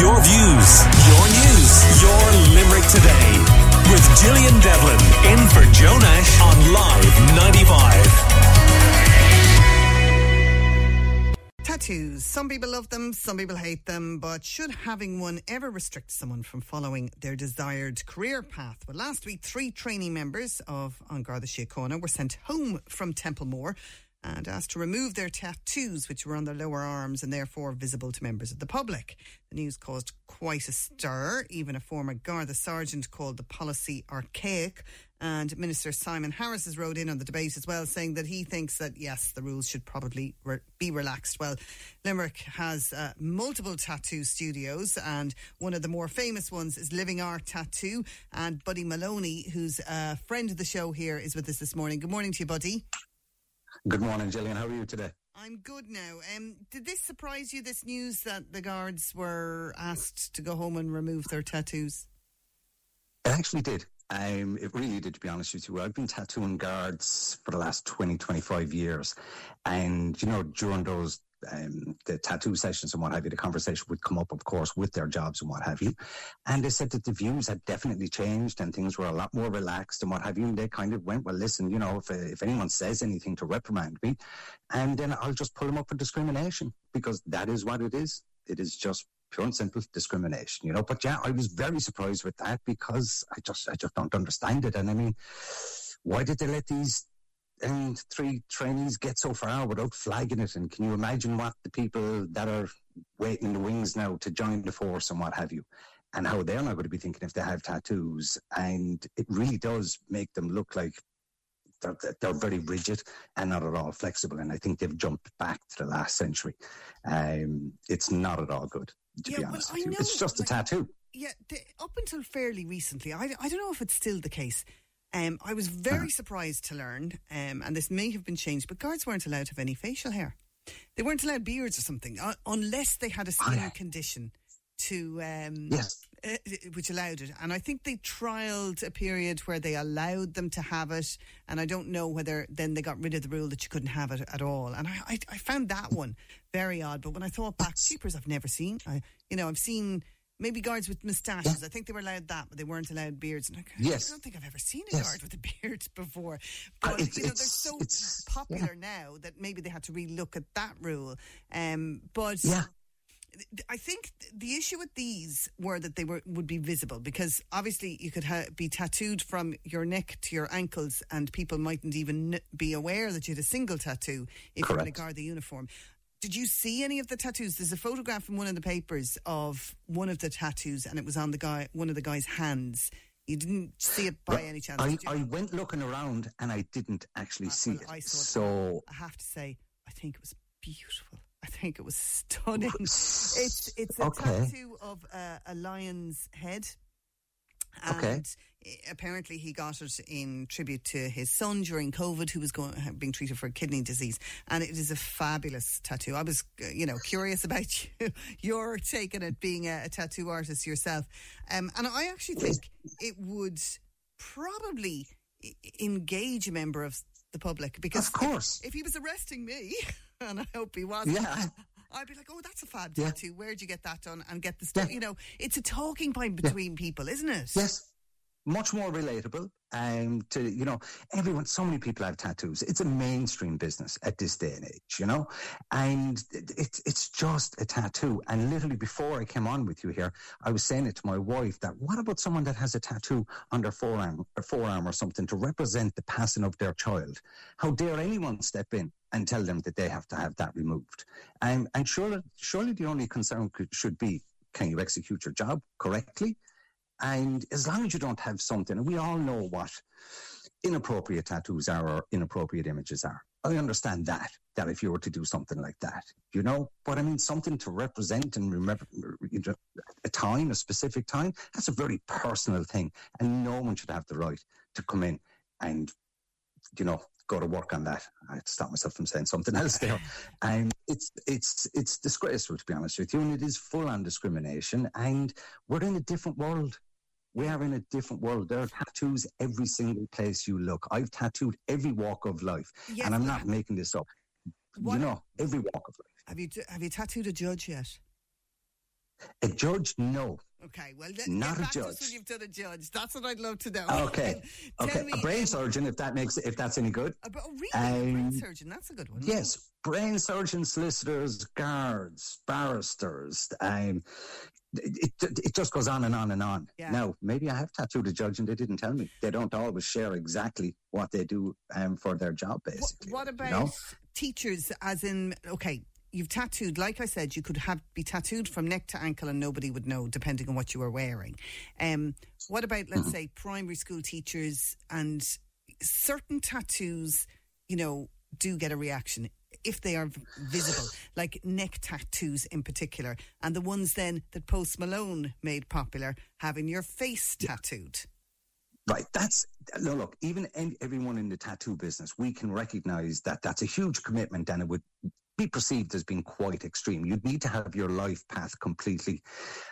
Your views, your news, your Limerick today. With Gillian Devlin in for Joe Nash on Live 95. Tattoos. Some people love them, some people hate them, but should having one ever restrict someone from following their desired career path? Well, last week, three training members of An Garda Síochána were sent home from Templemore and asked to remove their tattoos, which were on their lower arms and therefore visible to members of the public. The news caused quite a stir. Even a former Garda sergeant called the policy archaic. And Minister Simon Harris has rode in on the debate as well, saying that he thinks that, yes, the rules should probably re- be relaxed. Well, Limerick has uh, multiple tattoo studios, and one of the more famous ones is Living Art Tattoo. And Buddy Moloney, who's a friend of the show here, is with us this morning. Good morning to you, Buddy. Good morning, Gillian. How are you today? I'm good now. Um, did this surprise you, this news that the guards were asked to go home and remove their tattoos? It actually did. Um, it really did, to be honest with you. I've been tattooing guards for the last 20, 25 years. And, you know, during those um, the tattoo sessions and what have you, the conversation would come up, of course, with their jobs and what have you. And they said that the views had definitely changed and things were a lot more relaxed and what have you. And they kind of went, well, listen, you know, if, if anyone says anything to reprimand me, and then I'll just pull them up for discrimination because that is what it is. It is just pure and simple discrimination, you know. But yeah, I was very surprised with that because I just, I just don't understand it. And I mean, why did they let these and three trainees get so far without flagging it. And can you imagine what the people that are waiting in the wings now to join the force and what have you, and how they're not going to be thinking if they have tattoos? And it really does make them look like they're, they're very rigid and not at all flexible. And I think they've jumped back to the last century. Um, it's not at all good, to Yeah, be honest I with you. know, It's just a tattoo. Yeah, the, up until fairly recently, I, I don't know if it's still the case. Um, I was very surprised to learn, um, and this may have been changed, but guards weren't allowed to have any facial hair. They weren't allowed beards or something, uh, unless they had a skin yeah. condition to um, Yes. uh, which allowed it. And I think they trialed a period where they allowed them to have it. And I don't know whether then they got rid of the rule that you couldn't have it at all. And I, I, I found that one very odd. But when I thought back, cheapers I've never seen. I, you know, I've seen maybe guards with moustaches. I think they were allowed that, but they weren't allowed beards. And I, Yes. I don't think I've ever seen a Yes. guard with a beard before. Uh, But it's- you know, they're so popular now that maybe they had to relook at that rule. Um, but Yeah. I think the issue with these were that they were would be visible because obviously you could ha- be tattooed from your neck to your ankles and people mightn't even be aware that you had a single tattoo if you're in a Correct. Garda uniform. Did you see any of the tattoos? There's a photograph in one of the papers of one of the tattoos and it was on the guy one of the guy's hands. You didn't see it by Well, any chance. I. I went looking around and I didn't actually Uh, see well, it. I saw it. so I have to say, I think it was beautiful. I think it was stunning. It's it's a Okay. tattoo of uh, a lion's head. And Okay. apparently he got it in tribute to his son during COVID, who was going being treated for kidney disease. And it is a fabulous tattoo. I was, uh, you know, curious about you, your take on it, being a, a tattoo artist yourself. Um, and I actually think it would probably e- engage a member of the public because Of course. if, if he was arresting me, and I hope he wasn't, Yeah. I'd be like, "Oh, that's a fab Yeah. tattoo. Where'd you get that done?" And get the stuff. Yeah. You know, it's a talking point between people, isn't it? Yes, much more relatable. Um, to you know, everyone. So many people have tattoos. It's a mainstream business at this day and age. You know, and it- it's it's just a tattoo. And literally before I came on with you here, I was saying it to my wife that what about someone that has a tattoo on their forearm or forearm or something to represent the passing of their child? How dare anyone step in? And tell them that they have to have that removed. And surely, surely the only concern could, should be, can you execute your job correctly? And as long as you don't have something, and we all know what inappropriate tattoos are or inappropriate images are. I understand that, that if you were to do something like that, you know, but I mean, something to represent and remember a time, a specific time, that's a very personal thing. And no one should have the right to come in and, you know, go to work on that. I had to stop myself from saying something else there. And it's it's it's disgraceful to be honest with you, and it is full on discrimination. And we're in a different world. We are in a different world. There are tattoos every single place you look. I've tattooed every walk of life, Yes, and I'm not making this up. What- You know, every walk of life. Have you have you tattooed a judge yet? A judge, no. Okay, well, th- Not a back to us judge. you've done a judge. That's what I'd love to know. Okay, okay. me, A brain um, surgeon, if that makes if that's any good. a oh, really? a brain Um, surgeon. That's a good one. Yes, brain surgeons, solicitors, guards, barristers. Um, it, it, it just goes on and on and on. Yeah. Now, maybe I have tattooed a judge and they didn't tell me. They don't always share exactly what they do um, for their job, basically. What you about know? teachers? As in, okay, you've tattooed. Like I said, you could have be tattooed from neck to ankle, and nobody would know, depending on what you were wearing. Um, what about, let's Mm-hmm. say, primary school teachers and certain tattoos? You know, do get a reaction if they are visible, like neck tattoos in particular, and the ones then that Post Malone made popular, having your face tattooed. Right. That's no look. Even everyone in the tattoo business, we can recognise that that's a huge commitment, and it would be perceived as being quite extreme. You'd need to have your life path completely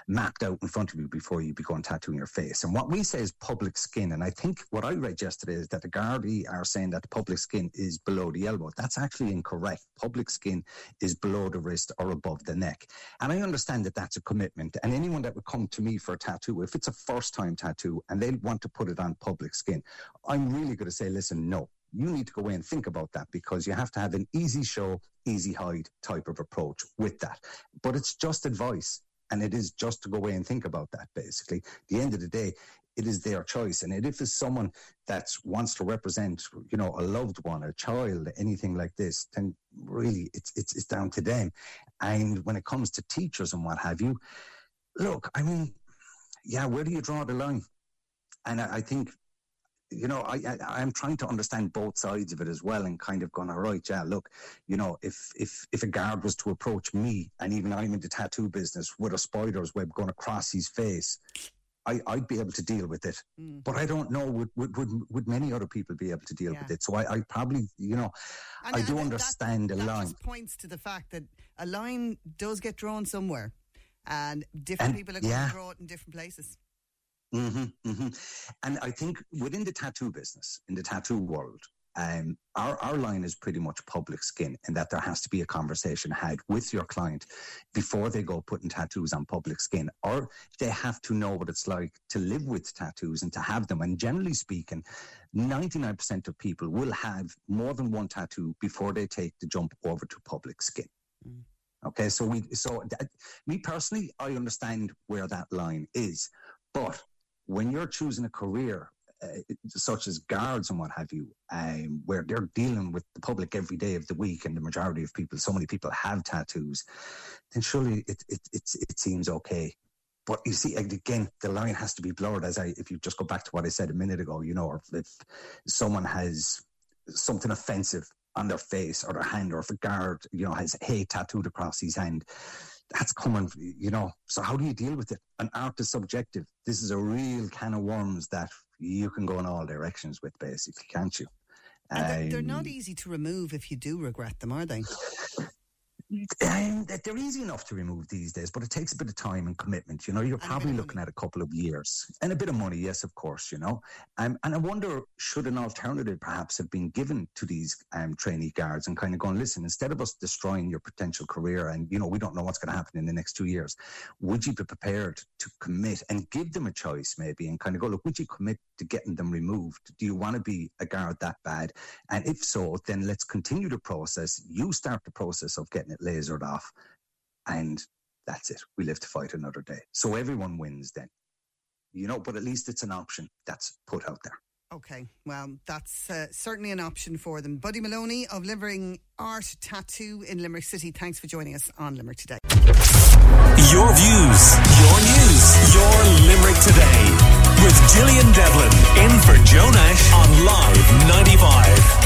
mapped out in front of you before you begin tattooing your face. And what we say is public skin. And I think what I read yesterday is that the Gardaí are saying that public skin is below the elbow. That's actually incorrect. Public skin is below the wrist or above the neck. And I understand that that's a commitment. And anyone that would come to me for a tattoo, if it's a first time tattoo and they want to put it on public skin, I'm really going to say, listen, no. You need to go away and think about that because you have to have an easy show, easy hide type of approach with that. But it's just advice. And it is just to go away and think about that, basically. At the end of the day, it is their choice. And if it's someone that wants to represent, you know, a loved one, a child, anything like this, then really it's, it's, it's down to them. And when it comes to teachers and what have you, look, I mean, yeah, where do you draw the line? And I, I think, you know, I, I I'm trying to understand both sides of it as well, and kind of going, all right, yeah, look, you know, if if if a guard was to approach me, and even I'm in the tattoo business with a spider's web going across his face, I I'd be able to deal with it. Mm. But I don't know would would would, would many other people be able to deal Yeah. with it? So I, I probably, you know, And- I and do that- understand that, that line. just points to the fact that a line does get drawn somewhere, and different And- people are going yeah. to draw it in different places. Hmm hmm And I think within the tattoo business, in the tattoo world, um, our, our line is pretty much public skin in that there has to be a conversation had with your client before they go putting tattoos on public skin, or they have to know what it's like to live with tattoos and to have them. And generally speaking, 99% of people will have more than one tattoo before they take the jump over to public skin. Mm. Okay, so we, so that, me personally, I understand where that line is, but when you're choosing a career uh, such as guards and what have you, um, where they're dealing with the public every day of the week, and the majority of people, so many people have tattoos, then surely it it it, it seems okay. But you see, again, the line has to be blurred. As I, if you just go back to what I said a minute ago, you know, or if someone has something offensive on their face or their hand, or if a guard, you know, has hate tattooed across his hand, that's coming, you know. So how do you deal with it? An art is subjective. This is a real can of worms that you can go in all directions with, basically, can't you? And they're, they're Um, not easy to remove if you do regret them, are they? Um, that they're easy enough to remove these days, but it takes a bit of time and commitment. You know, you're And a bit probably looking at a couple of years and a bit of money, yes, of course. You know, um, and I wonder should an alternative perhaps have been given to these um, trainee guards and kind of going, listen, instead of us destroying your potential career, and you know, we don't know what's going to happen in the next two years, would you be prepared to commit and give them a choice, maybe, and kind of go, look, would you commit to getting them removed? Do you want to be a guard that bad? And if so, then let's continue the process. You start the process of getting it lasered off, and that's it. We live to fight another day. So everyone wins then. You know, but at least it's an option that's put out there. Okay, well, that's uh, certainly an option for them. Buddy Moloney of Living Art Tattoo in Limerick City, thanks for joining us on Limerick Today. Your views, your news, your Limerick today. With Gillian Devlin in for Joe Nash on Live 95.